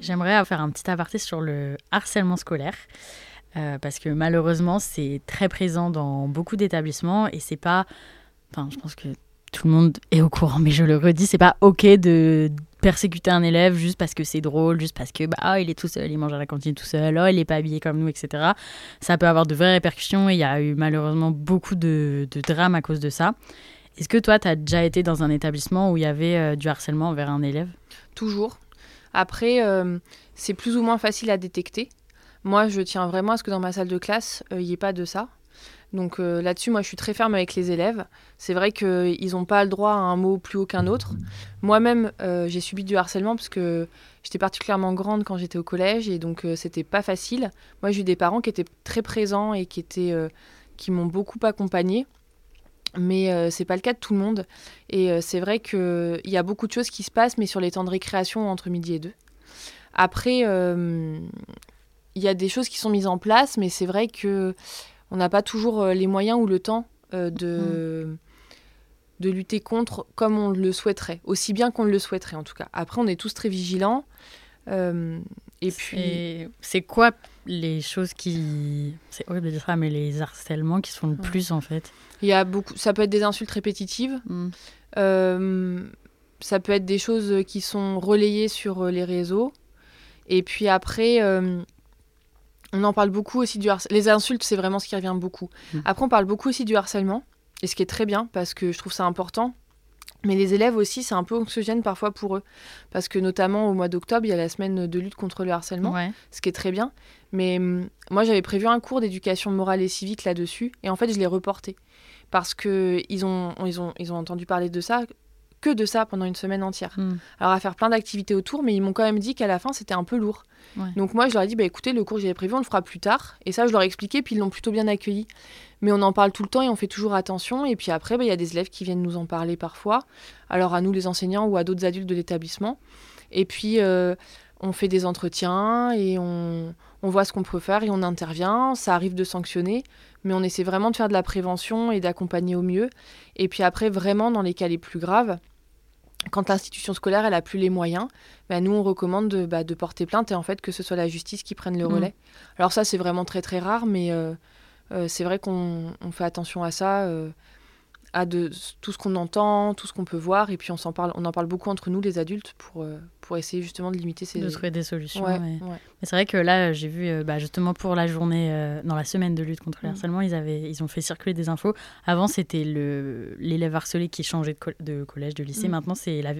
J'aimerais faire un petit aparté sur le harcèlement scolaire. Euh, parce que malheureusement, c'est très présent dans beaucoup d'établissements et c'est pas. Enfin, je pense que tout le monde est au courant, mais je le redis, c'est pas ok de persécuter un élève juste parce que c'est drôle, juste parce que bah, il est tout seul, il mange à la cantine tout seul, oh, il est pas habillé comme nous, etc. Ça peut avoir de vraies répercussions et il y a eu malheureusement beaucoup de, drames à cause de ça. Est-ce que toi, tu as déjà été dans un établissement où il y avait euh, du harcèlement envers un élève? Toujours. Après, euh, c'est plus ou moins facile à détecter. Moi, je tiens vraiment à ce que dans ma salle de classe, euh, il n'y ait pas de ça. Donc là-dessus, moi, je suis très ferme avec les élèves. C'est vrai qu'ils n'ont pas le droit à un mot plus haut qu'un autre. Moi-même, j'ai subi du harcèlement parce que j'étais particulièrement grande quand j'étais au collège et donc c'était pas facile. Moi, j'ai eu des parents qui étaient très présents et qui qui m'ont beaucoup accompagnée. Mais euh, c'est pas le cas de tout le monde. Et euh, c'est vrai qu'il y a beaucoup de choses qui se passent, mais sur les temps de récréation entre midi et deux. Après, euh, il y a des choses qui sont mises en place, mais c'est vrai que on n'a pas toujours les moyens ou le temps de, de lutter contre comme on le souhaiterait, aussi bien qu'on le souhaiterait en tout cas. Après, on est tous très vigilants. Euh, et puis. C'est quoi les choses qui. C'est horrible de dire ça, mais les harcèlements qui sont le plus en fait? Il y a beaucoup. Ça peut être des insultes répétitives. Hmm. Euh, ça peut être des choses qui sont relayées sur les réseaux. Et puis après, on en parle beaucoup aussi du harcèlement. Les insultes, c'est vraiment ce qui revient beaucoup. Hmm. Après, on parle beaucoup aussi du harcèlement. Et ce qui est très bien, parce que je trouve ça important. Mais les élèves aussi, c'est un peu anxiogène parfois pour eux. Parce que notamment au mois d'octobre, il y a la semaine de lutte contre le harcèlement, ce qui est très bien. Mais hum, moi, j'avais prévu un cours d'éducation morale et civique là-dessus. Et en fait, je l'ai reporté. Parce qu'ils ont, ils ont, ils ont entendu parler de ça que de ça pendant une semaine entière. Hmm. Alors à faire plein d'activités autour, mais ils m'ont quand même dit qu'à la fin c'était un peu lourd. Donc moi je leur ai dit bah écoutez le cours que j'avais prévu on le fera plus tard et ça je leur ai expliqué puis ils l'ont plutôt bien accueilli. Mais on en parle tout le temps et on fait toujours attention et puis après bah, il y a des élèves qui viennent nous en parler parfois. Alors à nous les enseignants ou à d'autres adultes de l'établissement. Et puis euh, on fait des entretiens et on, on voit ce qu'on peut faire et on intervient. Ça arrive de sanctionner, mais on essaie vraiment de faire de la prévention et d'accompagner au mieux. Et puis après, vraiment, dans les cas les plus graves, quand l'institution scolaire elle a plus les moyens, bah, nous on recommande de, bah, de, porter plainte et en fait que ce soit la justice qui prenne le mm. relais. Alors ça c'est vraiment très très rare, mais euh, euh, c'est vrai qu'on fait attention à ça. Euh, à de tout ce qu'on entend, tout ce qu'on peut voir, et puis on s'en parle, on en parle beaucoup entre nous les adultes pour euh, pour essayer justement de limiter ces de trouver des solutions. Mais c'est vrai que là j'ai vu euh, bah, justement pour la journée euh, dans la semaine de lutte contre le mm. harcèlement ils avaient ils ont fait circuler des infos. Avant c'était le l'élève harcelé qui changeait de, de collège de lycée, mm. maintenant c'est la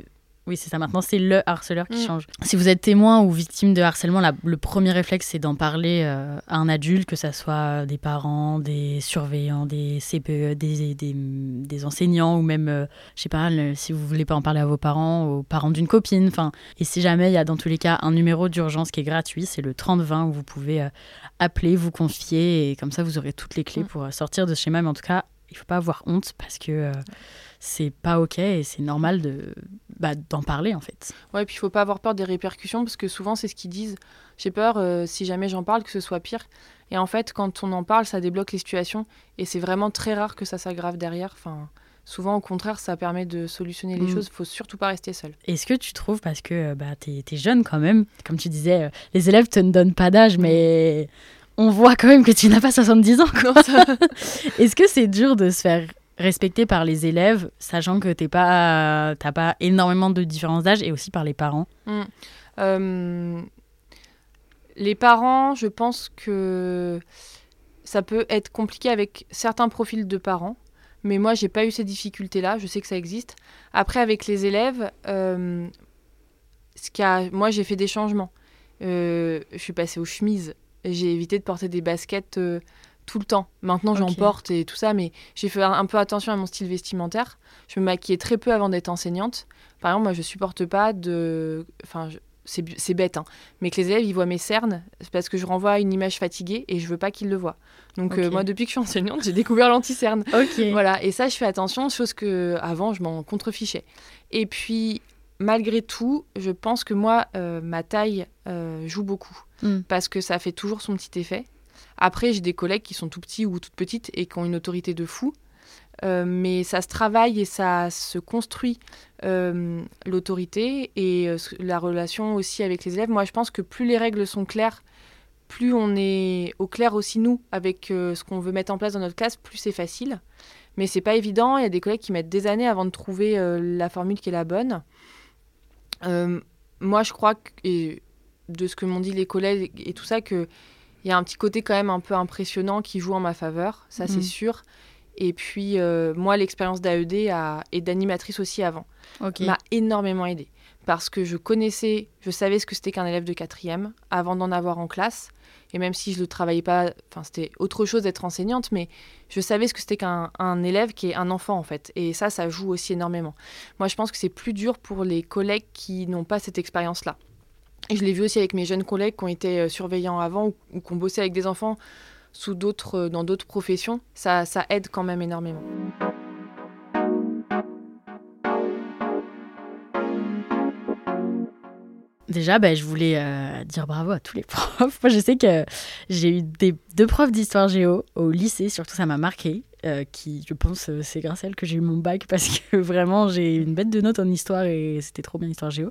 oui, c'est ça. Maintenant, c'est le harceleur qui mm. change. Si vous êtes témoin ou victime de harcèlement, le premier réflexe, c'est d'en parler euh, à un adulte, que ce soit des parents, des surveillants, des CPE, des, des, enseignants, ou même, euh, je sais pas, si vous voulez pas en parler à vos parents, aux parents d'une copine. Enfin, et si jamais il y a dans tous les cas un numéro d'urgence qui est gratuit, c'est le 3020 où vous pouvez euh, appeler, vous confier, et comme ça, vous aurez toutes les clés mm. pour sortir de ce schéma. Mais en tout cas, il faut pas avoir honte parce que c'est pas ok et c'est normal de bah, d'en parler en fait. Ouais, puis il faut pas avoir peur des répercussions parce que souvent c'est ce qu'ils disent. J'ai peur euh, si jamais j'en parle que ce soit pire. Et en fait, quand on en parle, ça débloque les situations et c'est vraiment très rare que ça s'aggrave derrière. Enfin, souvent au contraire, ça permet de solutionner les mm. choses. Il faut surtout pas rester seul. Est-ce que tu trouves parce que bah tu es, jeune quand même, comme tu disais, euh, les élèves te ne donnent pas d'âge, mais on voit quand même que tu n'as pas 70 ans. Est-ce que c'est dur de se faire respecté par les élèves, sachant que tu pas, pas énormément de différence d'âge, et aussi par les parents mmh. euh, Les parents, je pense que ça peut être compliqué avec certains profils de parents, mais moi, j'ai pas eu ces difficultés-là, je sais que ça existe. Après, avec les élèves, euh, ce moi, j'ai fait des changements. Euh, je suis passée aux chemises, j'ai évité de porter des baskets tout le temps. Maintenant, j'en porte et tout ça, mais j'ai fait un peu attention à mon style vestimentaire. Je me maquillais très peu avant d'être enseignante. Par exemple, moi, je supporte pas de. Enfin, c'est bête, hein. mais que les élèves ils voient mes cernes, c'est parce que je renvoie une image fatiguée et je veux pas qu'ils le voient. Donc euh, moi, depuis que je suis enseignante, j'ai découvert l'anti-cerne. Voilà, et ça, je fais attention, chose que avant je m'en contrefichais. Et puis, malgré tout, je pense que moi, euh, ma taille euh, joue beaucoup hmm. parce que ça fait toujours son petit effet. Après, j'ai des collègues qui sont tout petits ou toutes petites et qui ont une autorité de fou. Euh, mais ça se travaille et ça se construit euh, l'autorité et euh, la relation aussi avec les élèves. Moi, je pense que plus les règles sont claires, plus on est au clair aussi nous avec ce qu'on veut mettre en place dans notre classe, plus c'est facile. Mais c'est pas évident. Il y a des collègues qui mettent des années avant de trouver la formule qui est la bonne. moi, je crois que, et de ce que m'ont dit les collègues et tout ça, que il y a un petit côté quand même un peu impressionnant qui joue en ma faveur, ça c'est mhm. sûr. Et puis euh, moi, l'expérience d'AED et d'animatrice aussi avant m'a énormément aidé parce que je connaissais, je savais ce que c'était qu'un élève de quatrième avant d'en avoir en classe. Et même si je ne le travaillais pas, enfin c'était autre chose d'être enseignante, mais je savais ce que c'était qu'un élève qui est un enfant en fait. Et ça, ça joue aussi énormément. Moi, je pense que c'est plus dur pour les collègues qui n'ont pas cette expérience-là je l'ai vu aussi avec mes jeunes collègues qui ont été euh, surveillants avant ou, qui ont bossé avec des enfants sous euh, dans d'autres professions. Ça, aide quand même énormément. Déjà, bah, je voulais euh, dire bravo à tous les profs. Moi, je sais que j'ai eu deux profs d'histoire géo au lycée, surtout ça m'a marqué. Euh, qui, je pense, euh, c'est grâce à elle que j'ai eu mon bac parce que vraiment, j'ai une bête de notes en histoire et c'était trop bien histoire géo.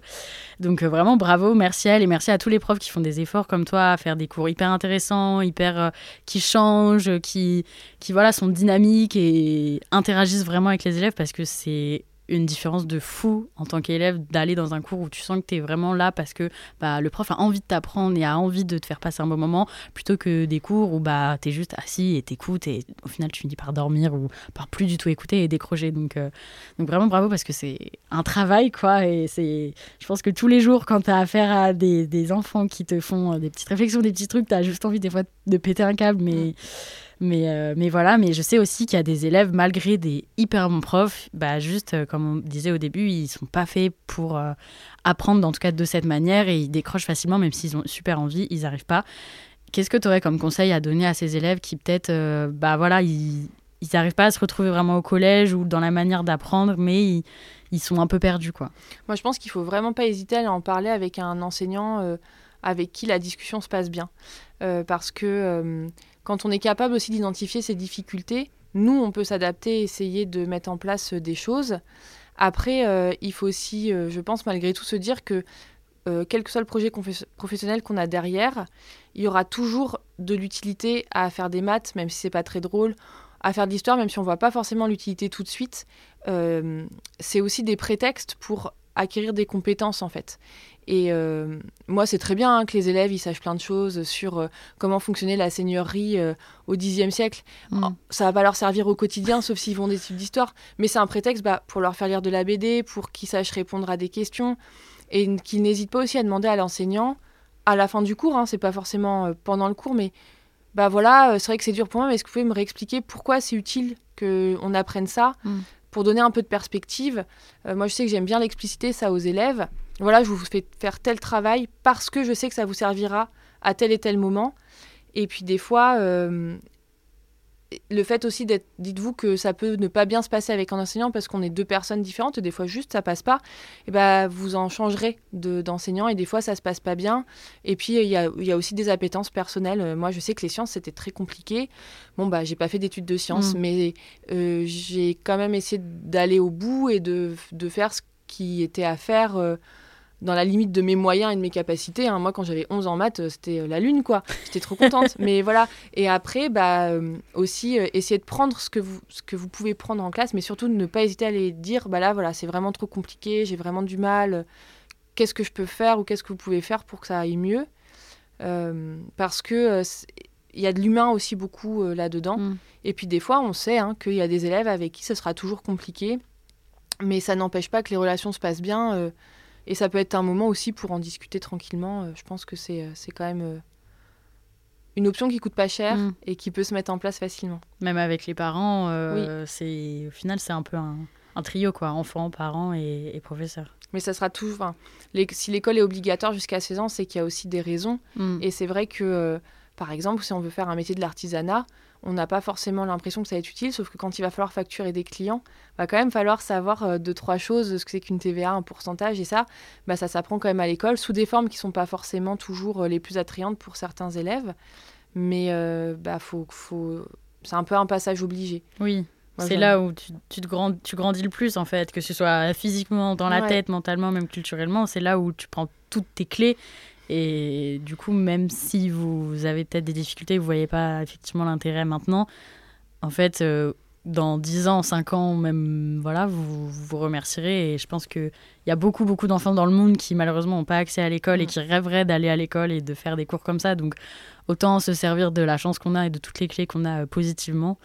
Donc vraiment, bravo, merci à elle et merci à tous les profs qui font des efforts comme toi à faire des cours hyper intéressants, hyper qui changent, qui, qui voilà, sont dynamiques et interagissent vraiment avec les élèves parce que c'est une différence de fou en tant qu'élève d'aller dans un cours où tu sens que tu es vraiment là parce que bah, le prof a envie de t'apprendre et a envie de te faire passer un bon moment plutôt que des cours où bah, tu es juste assis et t'écoutes et au final tu finis par dormir ou par plus du tout écouter et décrocher. Donc, euh, donc vraiment bravo parce que c'est un travail quoi et c'est je pense que tous les jours quand tu as affaire à des, des, enfants qui te font des petites réflexions, des petits trucs, tu as juste envie des fois de péter un câble mais... Mais, euh, mais voilà, mais je sais aussi qu'il y a des élèves, malgré des hyper bons profs, bah juste euh, comme on disait au début, ils sont pas faits pour euh, apprendre, en tout cas de cette manière, et ils décrochent facilement, même s'ils ont super envie, ils n'arrivent pas. Qu'est-ce que tu aurais comme conseil à donner à ces élèves qui peut-être, bah voilà, ils n'arrivent pas à se retrouver vraiment au collège ou dans la manière d'apprendre, mais ils, ils, sont un peu perdus, quoi? Moi, je pense qu'il faut vraiment pas hésiter à en parler avec un enseignant avec qui la discussion se passe bien, parce que quand on est capable aussi d'identifier ces difficultés, nous, on peut s'adapter, essayer de mettre en place euh, des choses. Après, euh, il faut aussi, euh, je pense, malgré tout, se dire que quel que soit le projet professionnel qu'on a derrière, il y aura toujours de l'utilité à faire des maths, même si c'est pas très drôle, à faire de l'histoire, même si on voit pas forcément l'utilité tout de suite. c'est aussi des prétextes pour acquérir des compétences en fait. Et euh, moi, c'est très bien hein, que les élèves ils sachent plein de choses sur euh, comment fonctionnait la seigneurie euh, au Xe siècle. Mm. Oh, ça va pas leur servir au quotidien, sauf s'ils vont des types d'histoire. Mais c'est un prétexte bah, pour leur faire lire de la BD, pour qu'ils sachent répondre à des questions, et qu'ils n'hésitent pas aussi à demander à l'enseignant à la fin du cours. Hein, c'est pas forcément pendant le cours, mais bah voilà, c'est vrai que c'est dur pour moi. Mais est-ce que vous pouvez me réexpliquer pourquoi c'est utile qu'on apprenne ça mm. Pour donner un peu de perspective, moi je sais que j'aime bien l'expliciter ça aux élèves voilà, je vous fais faire tel travail parce que je sais que ça vous servira à tel et tel moment. Et puis des fois, euh, le fait aussi d'être, dites-vous que ça peut ne pas bien se passer avec un enseignant parce qu'on est deux personnes différentes, des fois juste ça passe pas, et ben vous en changerez de, d'enseignant et des fois ça se passe pas bien. Et puis il y a, y a, aussi des appétences personnelles. Moi je sais que les sciences c'était très compliqué. Bon bah j'ai pas fait d'études de sciences, mm. mais euh, j'ai quand même essayé d'aller au bout et de, de faire ce qui était à faire. Euh, dans la limite de mes moyens et de mes capacités. Hein. Moi, quand j'avais 11 ans en maths, euh, c'était euh, la lune, quoi. J'étais trop contente. mais voilà. Et après, bah, euh, aussi, essayer de prendre ce que, vous, ce que vous pouvez prendre en classe, mais surtout ne pas hésiter à les dire, bah là, voilà, c'est vraiment trop compliqué, j'ai vraiment du mal. Qu'est-ce que je peux faire ou qu'est-ce que vous pouvez faire pour que ça aille mieux? Parce que il y a de l'humain aussi beaucoup là-dedans. Mm. Et puis des fois, on sait hein, qu'il y a des élèves avec qui ce sera toujours compliqué, mais ça n'empêche pas que les relations se passent bien. Et ça peut être un moment aussi pour en discuter tranquillement. Euh, je pense que c'est euh, quand même euh, une option qui coûte pas cher mm. et qui peut se mettre en place facilement. Même avec les parents, c'est au final c'est un peu un, un, trio quoi, enfants, parents et, professeurs. Mais ça sera toujours. si l'école est obligatoire jusqu'à 16 ans, c'est qu'il y a aussi des raisons. Mm. Et c'est vrai que, par exemple, si on veut faire un métier de l'artisanat, on n'a pas forcément l'impression que ça va être utile, sauf que quand il va falloir facturer des clients, va quand même falloir savoir euh, deux, trois choses, ce que c'est qu'une TVA, un pourcentage, et ça, bah, ça s'apprend quand même à l'école, sous des formes qui ne sont pas forcément toujours euh, les plus attrayantes pour certains élèves. Mais euh, bah, faut, faut... c'est un peu un passage obligé. Oui. C'est là où tu, tu, te grand, tu grandis le plus, en fait, que ce soit physiquement, dans la tête, mentalement, même culturellement. C'est là où tu prends toutes tes clés et du coup, même si vous avez peut-être des difficultés, vous ne voyez pas effectivement l'intérêt maintenant, en fait, euh, dans 10 ans, 5 ans, même, voilà, vous vous remercierez. Et je pense qu'il y a beaucoup, beaucoup d'enfants dans le monde qui, malheureusement, n'ont pas accès à l'école et mm. qui rêveraient d'aller à l'école et de faire des cours comme ça. Donc, autant se servir de la chance qu'on a et de toutes les clés qu'on a euh, positivement.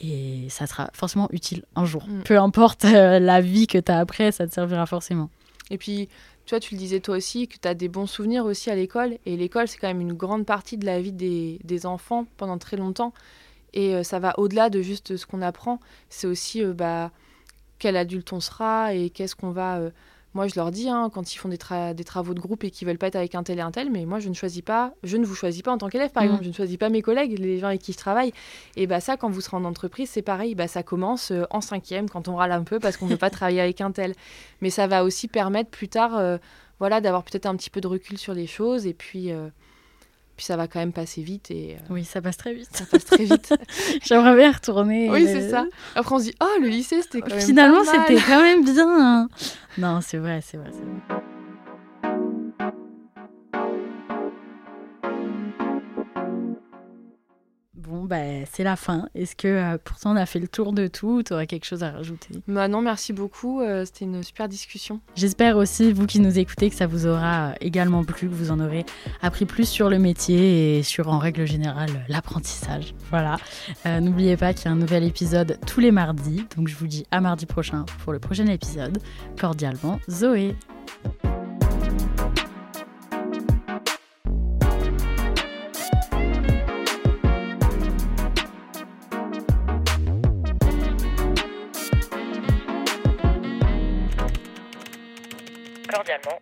Et ça sera forcément utile un jour. Mm. Peu importe euh, la vie que tu as après, ça te servira forcément. Et puis, tu vois, tu le disais toi aussi, que tu as des bons souvenirs aussi à l'école. Et l'école, c'est quand même une grande partie de la vie des, enfants pendant très longtemps. Et euh, ça va au-delà de juste ce qu'on apprend. C'est aussi euh, bah, quel adulte on sera et qu'est-ce qu'on va euh, moi, je leur dis, hein, quand ils font des, des, travaux de groupe et qu'ils veulent pas être avec un tel et un tel, mais moi, je ne choisis pas, je ne vous choisis pas en tant qu'élève, par mm. exemple, je ne choisis pas mes collègues, les gens avec qui je travaille. Et bah ça, quand vous serez en entreprise, c'est pareil, bah ça commence euh, en cinquième, quand on râle un peu parce qu'on ne veut pas travailler avec un tel. Mais ça va aussi permettre plus tard, euh, voilà, d'avoir peut-être un petit peu de recul sur les choses et puis. Euh, Puis ça va quand même passer vite et. Oui, ça passe très vite. Ça passe très vite. J'aimerais bien retourner. Oui, c'est ça. Après, on se dit, oh, le lycée, c'était quand même. Finalement, c'était quand même bien. Hein. Non, c'est vrai, c'est vrai, c'est vrai. Bon, bah, c'est la fin. Est-ce que euh, pourtant on a fait le tour de tout Tu aurais quelque chose à rajouter? Bah Non, merci beaucoup. Euh, c'était une super discussion. J'espère aussi, vous qui nous écoutez, que ça vous aura euh, également plu, que vous en aurez appris plus sur le métier et sur, en règle générale, l'apprentissage. Voilà. N'oubliez pas qu'il y a un nouvel épisode tous les mardis. Donc je vous dis à mardi prochain pour le prochain épisode. Cordialement, Zoé. Cordialement